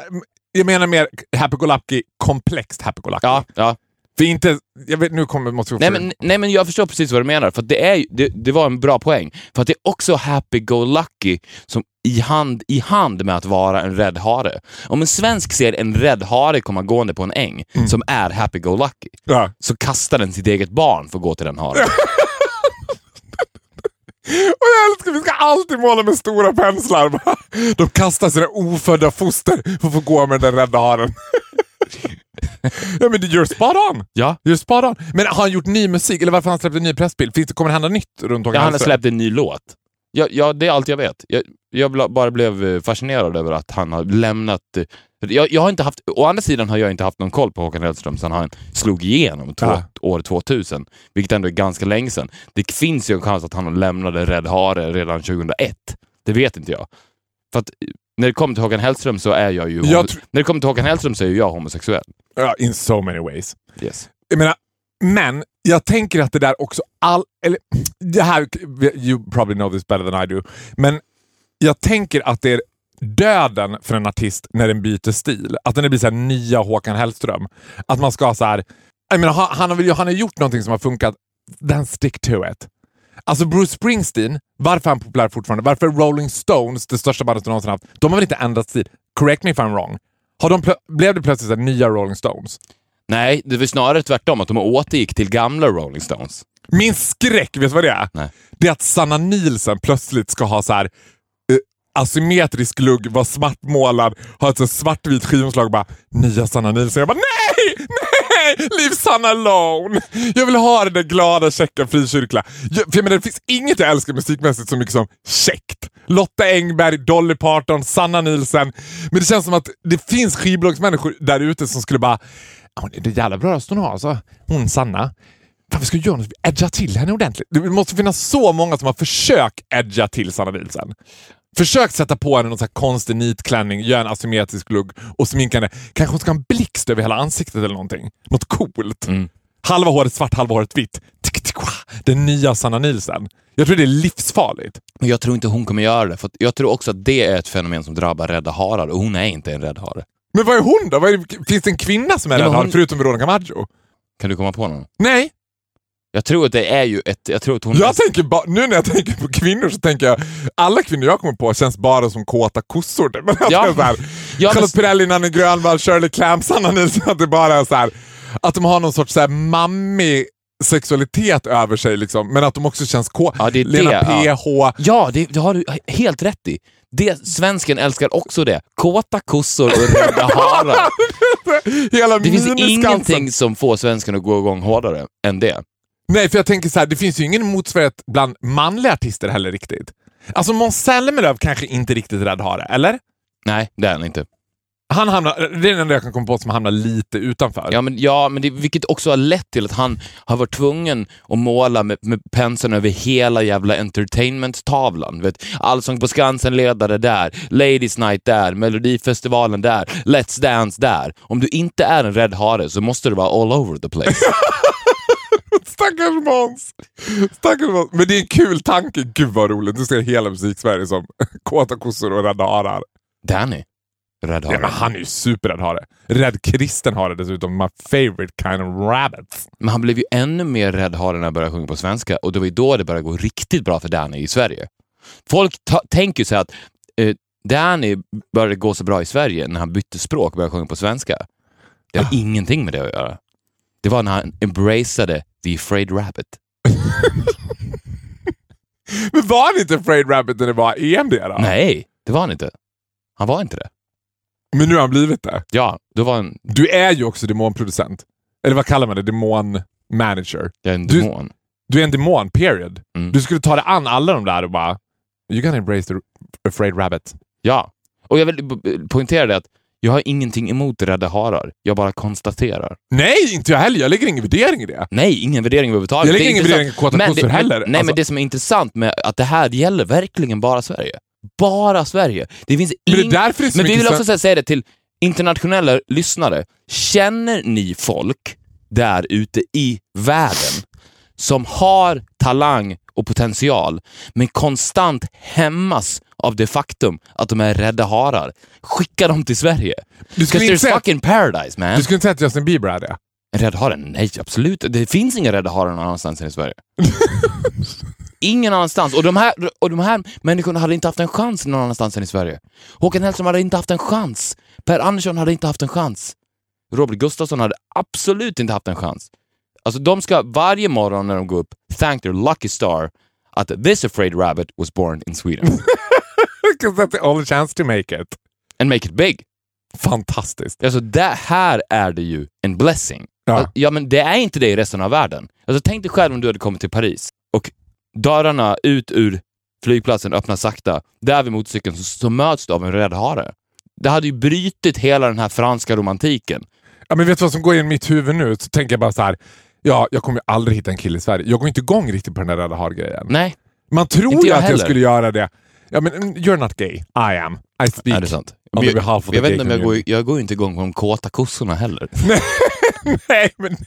jag menar mer happy-go-lucky, komplext happy-go-lucky. Ja, ja. För inte... Jag vet, nu kommer, måste Nej men, nej men jag förstår precis vad du menar, för det, är, det, det var en bra poäng. För att det är också happy-go-lucky som i hand, i hand med att vara en rädd hare. Om en svensk ser en rädd hare komma gående på en äng som är happy-go-lucky, Ja. så kastar den sitt eget barn för att gå till den haren. Och jag älskar, vi ska alltid måla med stora penslar. De kastar sina ofödda foster för att få gå med den rädda haren. ja men you're spot on! Ja. You're spot on. Men har han gjort ny musik? Eller varför har han släppt en ny pressbild? Finns det, kommer det hända nytt runt Håkan Ja, han har släppt en ny låt. Ja, ja, det är allt jag vet. Jag, jag bara blev eh, fascinerad över att han har lämnat... eh, Jag, jag har inte haft, å andra sidan har jag inte haft någon koll på Håkan Hellström sedan han slog igenom två, Ja. år 2000, vilket ändå är ganska länge sedan. Det finns ju en chans att han lämnade Rädd Hare redan 2001. Det vet inte jag. För att eh, när det kommer till Håkan Hellström så är jag ju... Jag När det kommer till Håkan Hellström så är ju jag homosexuell. Ja, in so many ways. Yes. Jag menar, men jag tänker att det där också all... Eller, det här, you probably know this better than I do. Men jag tänker att det är döden för en artist när den byter stil. Att den blir så här nya Håkan Hellström. Att man ska så här... Jag menar, han, han, har väl, han har gjort någonting som har funkat. Then stick to it. Alltså Bruce Springsteen, varför är han populär fortfarande? Varför är Rolling Stones det största bandet du någonsin haft? De har väl inte ändrat stil? Correct me if I'm wrong. Har de blev det plötsligt så här nya Rolling Stones? Nej, det var snarare tvärtom, att de återgick till gamla Rolling Stones. Min skräck, vet du vad det är? Nej. Det är att Sanna Nielsen plötsligt ska ha så här eh, asymmetrisk lugg, vara svartmålad, ha ett så svartvitt skivomslag och bara “Nya Sanna Nielsen”. Jag bara “Nej! Nej! Leave Sanna alone!” Jag vill ha den där glada, käcka, frikyrkliga. Jag, för jag menar, det finns inget jag älskar musikmässigt så mycket som käckt. Lotta Engberg, Dolly Parton, Sanna Nielsen. Men det känns som att det finns skivbolagsmänniskor där ute som skulle bara "Ja, “Det är jävla bra röst hon har alltså. Hon Sanna. Fan, vi ska göra något. Edga till henne ordentligt. Det måste finnas så många som har försökt edga till Sanna Nielsen. Försökt sätta på henne någon så här konstig nitklänning, göra en asymmetrisk lugg och sminka henne. Kanske hon ska ha en blixt över hela ansiktet eller någonting. Något coolt. Mm. Halva håret svart, halva håret vitt. Tick, tick. Den nya Sanna Nielsen. Jag tror det är livsfarligt. Men jag tror inte hon kommer göra det, för jag tror också att det är ett fenomen som drabbar rädda harar och hon är inte en rädd hare. Men vad är hon då? Är det, finns det en kvinna som är Ja, hare hon- förutom Veronica Maggio? Kan du komma på någon? Nej, Jag tror att det är ju ett... Jag tror att hon... jag tänker ba- nu när jag tänker på kvinnor så tänker jag alla kvinnor jag kommer på känns bara som kåta kossor. Men Ja. är så här, Ja, Charlotte men- Perrelli, Nanne Grönvall, Shirley Clamp, Sanna Nielsen. Att det bara är så här, att de har någon sorts så här mammig sexualitet över sig liksom, men att de också känns kåta. Ja, det är Lena det, PH. Ja, det, det har du helt rätt i. Det, svensken älskar också det. Kåta kossor och rädda harar. Hela Det finns ingenting som får svensken att gå igång hårdare än det. Nej, för jag tänker så här, det finns ju ingen motsvarighet bland manliga artister heller riktigt. Alltså Måns Zelmerlöw kanske inte riktigt rädd hare, eller? Nej, det är han inte. Han hamnar, det är den enda jag kan komma på som hamnar lite utanför. Ja, men, ja, men det, vilket också har lett till att han har varit tvungen att måla med, med penseln över hela jävla entertainment-tavlan. Allsång på Skansen ledare där, Ladies Night där, Melodifestivalen där, Let's Dance där. Om du inte är en rädd hare så måste du vara all over the place. Stackars Måns! Stackars Måns! Men det är en kul tanke. Gud vad roligt. Nu ser hela musik-Sverige som kåta kossor och rädda harar. Danny, rädd hare. Ja, men han är ju superrädd hare. Rädd kristen hare dessutom. My favorite kind of rabbits. Men han blev ju ännu mer rädd hare när han började sjunga på svenska och det var ju då det började gå riktigt bra för Danny i Sverige. Folk tänker ju sig att eh, Danny började gå så bra i Sverige när han bytte språk och började sjunga på svenska. Det har Ah. ingenting med det att göra. Det var när han embraceade the afraid rabbit. Men var han inte afraid rabbit när det var EMD då? Nej, det var han inte. Han var inte det. Men nu har han blivit det. Ja, då var han Du är ju också demonproducent. Eller vad kallar man det? Demon-manager. en Du- demon. Du är en demon, period. Mm. Du skulle ta dig an alla de där och bara You gotta embrace the Afraid Rabbit. Ja. Och jag vill poängtera det att jag har ingenting emot rädda harar. Jag bara konstaterar. Nej, inte jag heller. Jag lägger ingen värdering i det. Nej, ingen värdering överhuvudtaget. Jag lägger är ingen värdering i kåta kossor heller. Nej, Alltså- men det som är intressant med att det här gäller verkligen bara Sverige. Bara Sverige. Det finns Men det är därför det är så Men vi vill så- också säga- säga det till internationella lyssnare. Känner ni folk där ute i världen som har talang och potential, men konstant hämmas av det faktum att de är rädda harar? Skicka dem till Sverige. Du skulle, inte säga, fucking paradise man. du skulle inte säga att Justin Bieber är det? En rädd hare? Nej, absolut. Det finns inga rädda harar någon annanstans än i Sverige. Ingen annanstans. Och de, här, och de här människorna hade inte haft en chans någon annanstans än i Sverige. Håkan Hellström hade inte haft en chans. Per Andersson hade inte haft en chans. Robert Gustafsson hade absolut inte haft en chans. Alltså de ska varje morgon när de går upp thank their lucky star att this afraid rabbit was born in Sweden. Because that's the only chance to make it. And make it big. Fantastiskt. Alltså det här är det ju en blessing. Ja. Ja. men det är inte det i resten av världen. Alltså tänk dig själv om du hade kommit till Paris och dörrarna ut ur flygplatsen öppnar sakta. Där vid motorcykeln så, så möts du av en rädd hare. Det hade ju brutit hela den här franska romantiken. Ja, men vet du vad som går in i mitt huvud nu? Så tänker jag bara så här. Ja, jag kommer ju aldrig hitta en kille i Sverige. Jag går inte igång riktigt på den där rädda har-grejen. Nej, Man tror Inte ju jag att jag heller. skulle göra det. Ja, men mm, you're not gay. I am. I speak. är det sant? On Jag, behalf of jag the vet inte om jag går, jag går inte igång på de kåta kossorna heller. Nej, men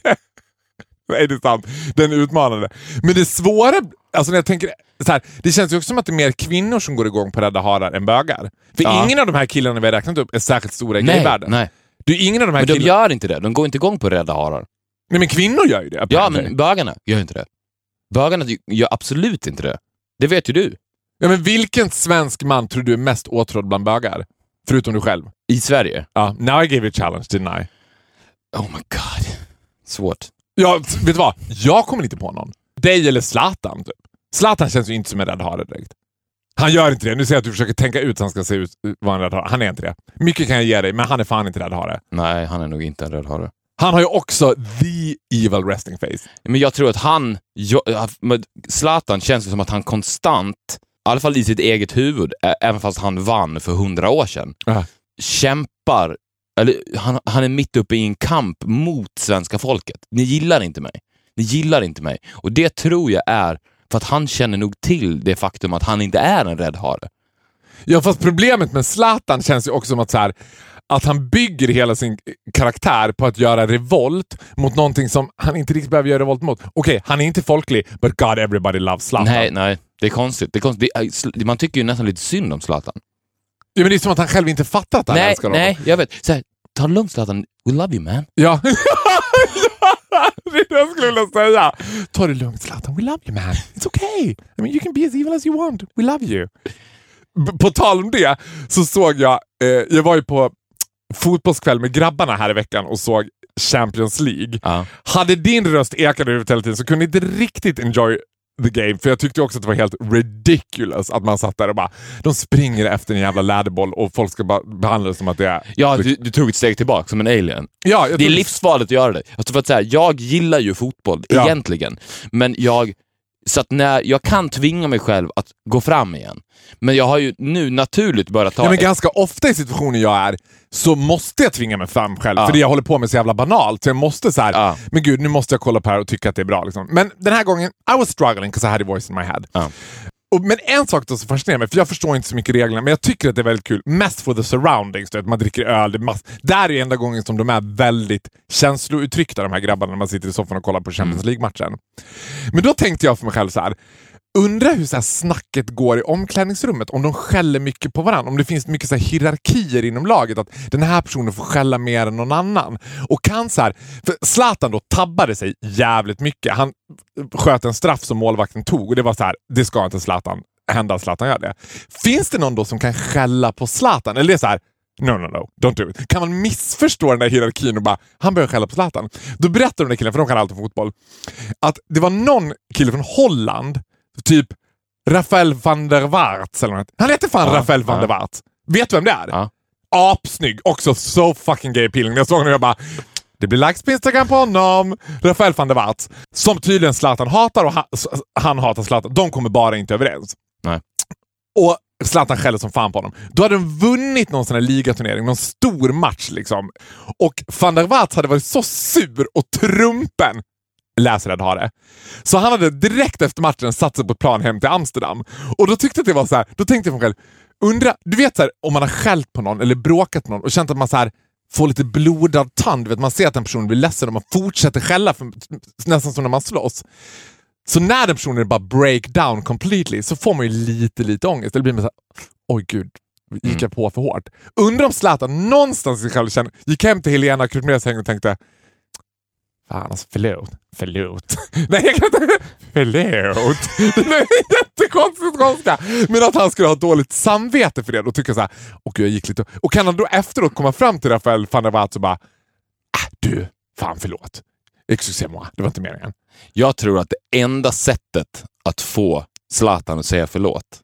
nej, det är sant. Den är utmanande. Men det svåra, alltså när jag tänker så här, det känns ju också som att det är mer kvinnor som går igång på rädda harar än bögar. För Ja. ingen av de här killarna vi har räknat upp är särskilt stora i gayvärlden. nej. Är ingen av de här Men de killarna... gör inte det. De går inte igång på rädda harar. Nej, men kvinnor gör ju det. Ja, men bögarna gör inte det. Bögarna gör absolut inte det. Det vet ju du. ja, men vilken svensk man tror du är mest åtrådd bland bögar? Förutom du själv. I Sverige. Ja, now I gave you a challenge, didn't I? Oh my god. Svårt. Ja, vet du vad? Jag kommer inte på någon. Dig eller Zlatan, typ. Zlatan känns ju inte som en rädd hare direkt. Han gör inte det. Nu ser jag att du försöker tänka ut så han ska se ut vara en hare. Han är inte det. Mycket kan jag ge dig, men han är fan inte rädd hare. Nej, han är nog inte en röd hare. Han har ju också the evil resting face. Men jag tror att han... Zlatan känns det som att han konstant, i alla fall i sitt eget huvud, även fast han vann för hundra år sedan, Ja. kämpar, eller han, han är mitt uppe i en kamp mot svenska folket. Ni gillar inte mig. Ni gillar inte mig. Och det tror jag är för att han känner nog till det faktum att han inte är en rädd hare. Ja, fast problemet med Zlatan känns ju också som att, så här, att han bygger hela sin karaktär på att göra revolt mot någonting som han inte riktigt behöver göra revolt mot. Okej, han är inte folklig, but God everybody loves Zlatan. Nej, nej. Det är konstigt. Det är konstigt. Det är, man tycker ju nästan lite synd om Zlatan. Ja, men det är som att han själv inte fattar att han Nej, nej, jag vet. Så här, ta det lugnt Zlatan. We love you man. Ja. det är det jag skulle vilja säga. Ta det lugnt Zlatan, we love you man. It's okay. I mean, you can be as evil as you want. We love you. B- på tal om det så såg jag, eh, jag var ju på fotbollskväll med grabbarna här i veckan och såg Champions League. Ja. Hade din röst ekat ut hela tiden så kunde jag inte riktigt enjoy the game, för jag tyckte också att det var helt ridiculous att man satt där och bara, de springer efter en jävla läderboll och folk ska bara behandla det som att det är... Ja, du, du tog ett steg tillbaka som en alien. Ja, Det är livsfarligt att göra det. Alltså för att säga, jag gillar ju fotboll Ja. egentligen, men jag så att när jag kan tvinga mig själv att gå fram igen. Men jag har ju nu naturligt börjat ta... Ja, men ganska ofta i situationer jag är så måste jag tvinga mig fram själv. Ja. För det jag håller på med är så jävla banalt. Så jag måste så här, Ja. men gud nu måste jag kolla på det här och tycka att det är bra. Liksom. Men den här gången, I was struggling because I had a voice in my head. Ja. Och, men en sak då som fascinerar mig, för jag förstår inte så mycket reglerna, men jag tycker att det är väldigt kul. Mest for the surroundings, du vet, man dricker öl. Det mass- Där är enda gången som de är väldigt känslouttryckta, de här grabbarna, när man sitter i soffan och kollar på Champions League-matchen. Men då tänkte jag för mig själv så här. Undrar hur så här snacket går i omklädningsrummet, om de skäller mycket på varandra. Om det finns mycket så här hierarkier inom laget, att den här personen får skälla mer än någon annan. Och kan så här, för Zlatan då tabbade sig jävligt mycket. Han sköt en straff som målvakten tog och det var så här, det ska inte Zlatan hända att Zlatan gör det. Finns det någon då som kan skälla på Zlatan? Eller det är så här, no, no, no, don't do it. Kan man missförstå den där hierarkin och bara, han börjar skälla på Zlatan. Då berättar de den killen, för de kan allt om fotboll, att det var någon kille från Holland, typ Rafael van der Waart eller något. Han heter fan Ja, Rafael van ja. der Waart. Vet du vem det är? Ja. Apsnygg, också so fucking gay appealing. När jag såg honom jag bara, det blir likes på Instagram på honom. Rafael van der Waart, som tydligen Zlatan hatar och han, han hatar Zlatan. De kommer bara inte överens. Nej. Och Zlatan skäller som fan på honom. Då hade de vunnit någon sån här ligaturnering, någon stor match liksom. Och van der Waals hade varit så sur och trumpen Läsred har det. Så han hade direkt efter matchen satt sig på ett plan hem till Amsterdam. Och då tyckte jag att det var så här, då tänkte jag på mig själv, undra, du vet så här, om man har skällt på någon eller bråkat med någon och känt att man så här, får lite blodad tand. Du vet, man ser att den personen blir ledsen och man fortsätter skälla, för, nästan som när man slåss. Så när den personen bara break down completely så får man ju lite, lite ångest. Eller blir man såhär, oj gud, gick jag på för hårt? Undrar om Zlatan någonstans i sig själv känner, gick hem till Helena Krutmers och tänkte, Fan alltså, förlåt. Förlåt. Nej, jag kan inte... Förlåt. Det är jättekonstigt skånska. Men att han skulle ha dåligt samvete för det och tycka såhär, och jag gick lite... Och kan han då efteråt komma fram till Rafael van der Waals och bara, äh, du, fan förlåt. Excusez-moi, det var inte meningen. Jag tror att det enda sättet att få Zlatan att säga förlåt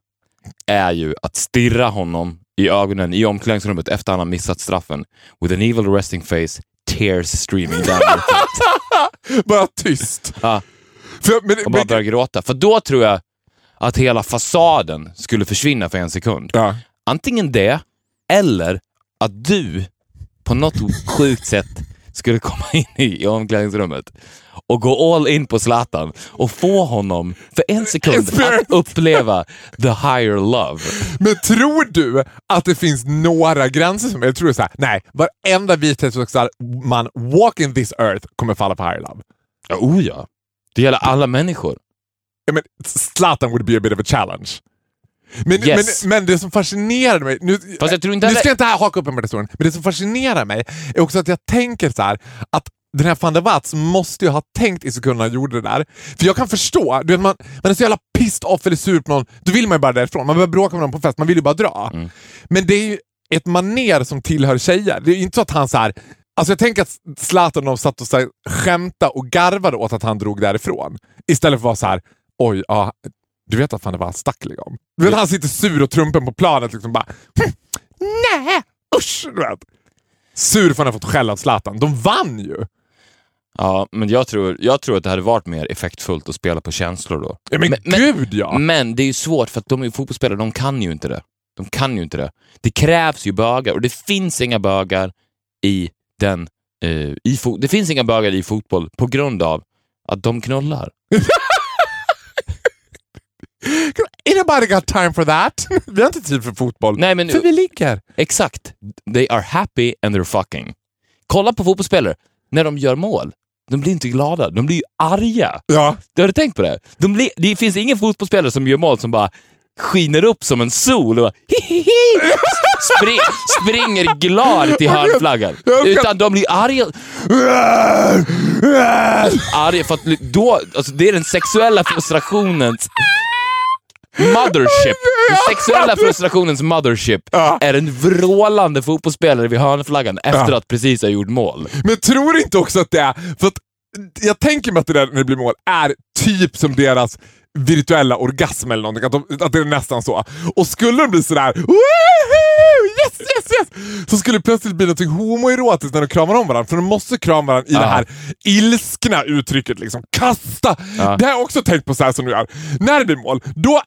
är ju att stirra honom i ögonen i omklädningsrummet efter han har missat straffen. With an evil resting face, tears streaming down. Bara tyst. Ja, För, men, och bara men, börjar gråta. För då tror jag att hela fasaden skulle försvinna för en sekund. ja. Antingen det, eller att du på något sjukt sätt skulle komma in i, i omklädningsrummet och gå all in på Zlatan och få honom för en sekund att uppleva the higher love. men tror du att det finns några gränser som... Jag tror så här, nej, varenda vithetsvuxen man walking this earth kommer falla på higher love. Ja, oh ja. Det gäller alla människor. Ja, men Zlatan would be a bit of a challenge. Men, Yes. men, men det som fascinerar mig... Nu, Fast jag tror inte nu ska jag inte haka upp mig med historien, men det som fascinerar mig är också att jag tänker så här att den här van der Waals måste ju ha tänkt i sekunden han gjorde det där. För jag kan förstå, du vet, man, man är så jävla pissed off eller sur på någon, då vill man ju bara därifrån. Man börjar bråka med någon på fest, man vill ju bara dra. Mm. Men det är ju ett maner som tillhör tjejer. Det är ju inte så att han så här, Alltså jag tänker att Zlatan de satt och så här, skämtade och garvade åt att han drog därifrån. Istället för att vara så här, oj, ja, du vet att fan det var stack liksom. Du vet han sitter sur och trumpen på planet liksom bara, hm, nej, usch. Du vet. Sur för att han har fått skäll av Zlatan. De vann ju. Ja, men jag tror, jag tror att det hade varit mer effektfullt att spela på känslor då. Ja, men, Men- gud ja. Men det är ju svårt för att de är fotbollsspelare, de kan ju inte det. De kan ju inte det. Det krävs ju bögar och det finns inga bögar i den... Eh, i det finns inga bögar i fotboll på grund av att de knullar. Ain't nobody got time for that. Vi har inte tid för fotboll. Nej, men För vi ligger. exakt. They are happy and they're fucking. Kolla på fotbollsspelare, när de gör mål. De blir inte glada, de blir ju arga. Ja. Du har du tänkt på det? De blir, det finns ingen fotbollsspelare som gör mål som bara skiner upp som en sol och bara, hihihi, spri, springer glad till hörnflaggan. Utan de blir arga. arga för att då, alltså det är den sexuella frustrationens mothership. Den sexuella frustrationens mothership Ja. är en vrålande fotbollsspelare vid hörnflaggan efter Ja. att precis ha gjort mål. Men tror inte också att det är... För att jag tänker mig att det där när det blir mål är typ som deras virtuella orgasm eller någonting. Att, de, att det är nästan så. Och skulle de bli sådär "Woohoo! yes, yes, yes! Så skulle det plötsligt bli något homoerotiskt när de kramar om varandra. För de måste krama varandra i Ja. det här ilskna uttrycket. Liksom. Kasta! Ja. Det har jag också tänkt på så här som du gör. När det blir mål, då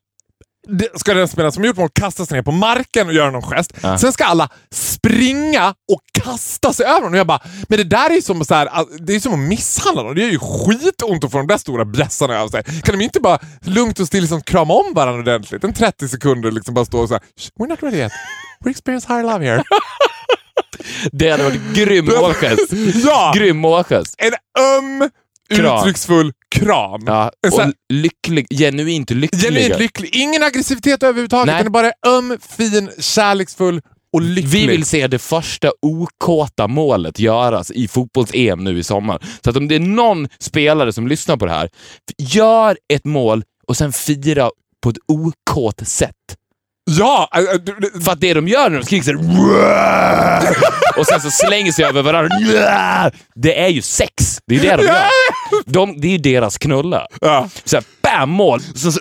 det- ska den spelaren som gjort mål kasta sig ner på marken och göra någon gest. Ja. Sen ska alla springa och kasta sig över honom. Och jag bara, men det där är ju som, så här, det är som att misshandla någon. Det gör ju skitont att få de där stora bjässarna över sig. Kan de inte bara lugnt och stilla liksom krama om varandra ordentligt? En 30 sekunder liksom bara stå och så här, "Shh, we're not ready yet. We experience high love here. Det hade varit grym målgest. ja! Grym målgest. En öm, Kram. uttrycksfull kram. Ja, sån här- och lycklig, genuint lycklig. Genuint lycklig. Ingen aggressivitet överhuvudtaget. Nej. Är bara öm, fin, kärleksfull och lycklig. Vi vill se det första okåta målet göras i fotbolls-EM nu i sommar. Så att om det är någon spelare som lyssnar på det här, gör ett mål och sen fira på ett okåt sätt. Ja! äh, äh, För att det de gör när de skriker såhär och sen så slänger sig över varandra. Det är ju sex. Det är det de gör. De, det är ju deras knulla. Ja. Så här, bam, mål! Så, så,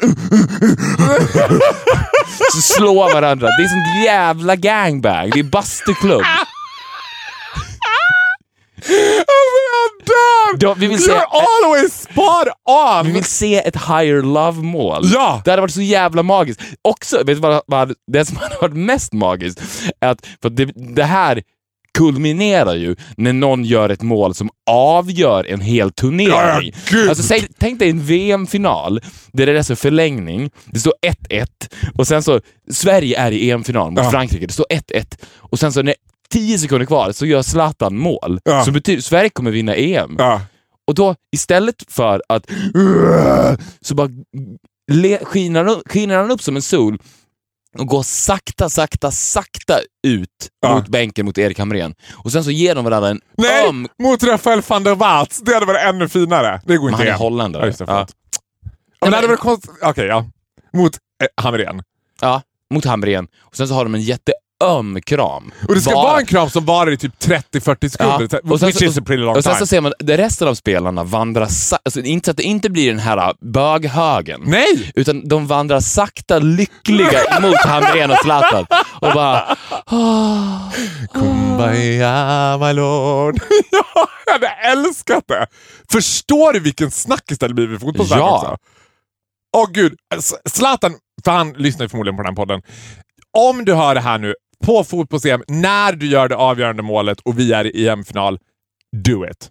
så slår varandra. Det är sånt jävla gangbang. Det är bastuklubb. Då, vi, vill se, You're always spot on! vi vill se ett higher love-mål. Ja! Det hade varit så jävla magiskt. Också, vet du vad, vad det som hade varit mest magiskt? Att, för det, det här kulminerar ju när någon gör ett mål som avgör en hel turnering. Ja, alltså, säg, tänk dig en VM-final där det är så förlängning, det står 1-1 och sen så, Sverige är i EM-final mot Ja. Frankrike, det står 1-1 och sen så när 10 sekunder kvar så gör Zlatan mål. Ja. Så betyder Sverige kommer vinna EM. Ja. Och då istället för att så bara le, skiner, han upp- skiner han upp som en sol och går sakta, sakta, sakta ut Ja. mot bänken mot Erik Hamrén. Och sen så ger de varandra en Nej, öm... mot Rafael van der Waals. Det hade varit ännu finare. Det går Men inte han är igen. holländare. Ja, just det, Ja. Men det hade varit konstigt. Okej, ja. Mot eh, Hamrén. Ja, mot Hamrén. Och sen så har de en jätteöm kram. Och det ska Bara- vara en kram som varar i typ 30-40 sekunder. Och sen, which is a pretty long och sen time. så ser man resten av spelarna vandrar sa- alltså, inte så att det inte blir den här äh, böghögen. Nej! Utan de vandrar sakta lyckliga mot Hamrén och Zlatan. Och bara... "Ah." Kumbaya my lord. ja, jag hade älskat det. Förstår du vilken snackis det hade blivit för fotbollsvärlden Ja. också? Åh gud, S- Zlatan, för han lyssnar förmodligen på den här podden. Om du hör det här nu på fotbolls-EM, när du gör det avgörande målet och vi är i EM-final, do it.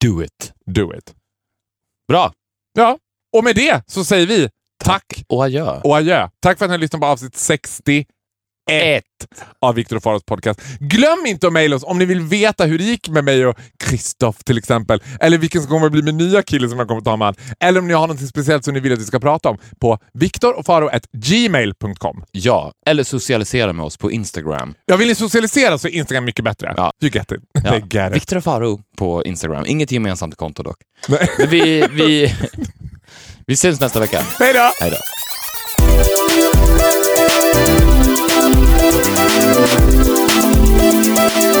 Do it. Do it. Bra. Ja, och med det så säger vi tack Och adjö. och adjö. Tack för att ni har lyssnat på avsnitt 61 av Viktor och Faros podcast. Glöm inte att mejla oss om ni vill veta hur det gick med mig och Kristoff till exempel. Eller vilken som kommer att bli min nya kille som jag kommer att ta med. Eller om ni har något speciellt som ni vill att vi ska prata om på viktorochfaro.gmail.com. Ja, eller socialisera med oss på Instagram. Jag vill ni socialisera så är Instagram mycket bättre. Ja. You get it. Ja. It. Viktor och Faro på Instagram. Inget gemensamt konto dock. Nej. Men vi, vi, vi syns nästa vecka. Hej då! Hej då.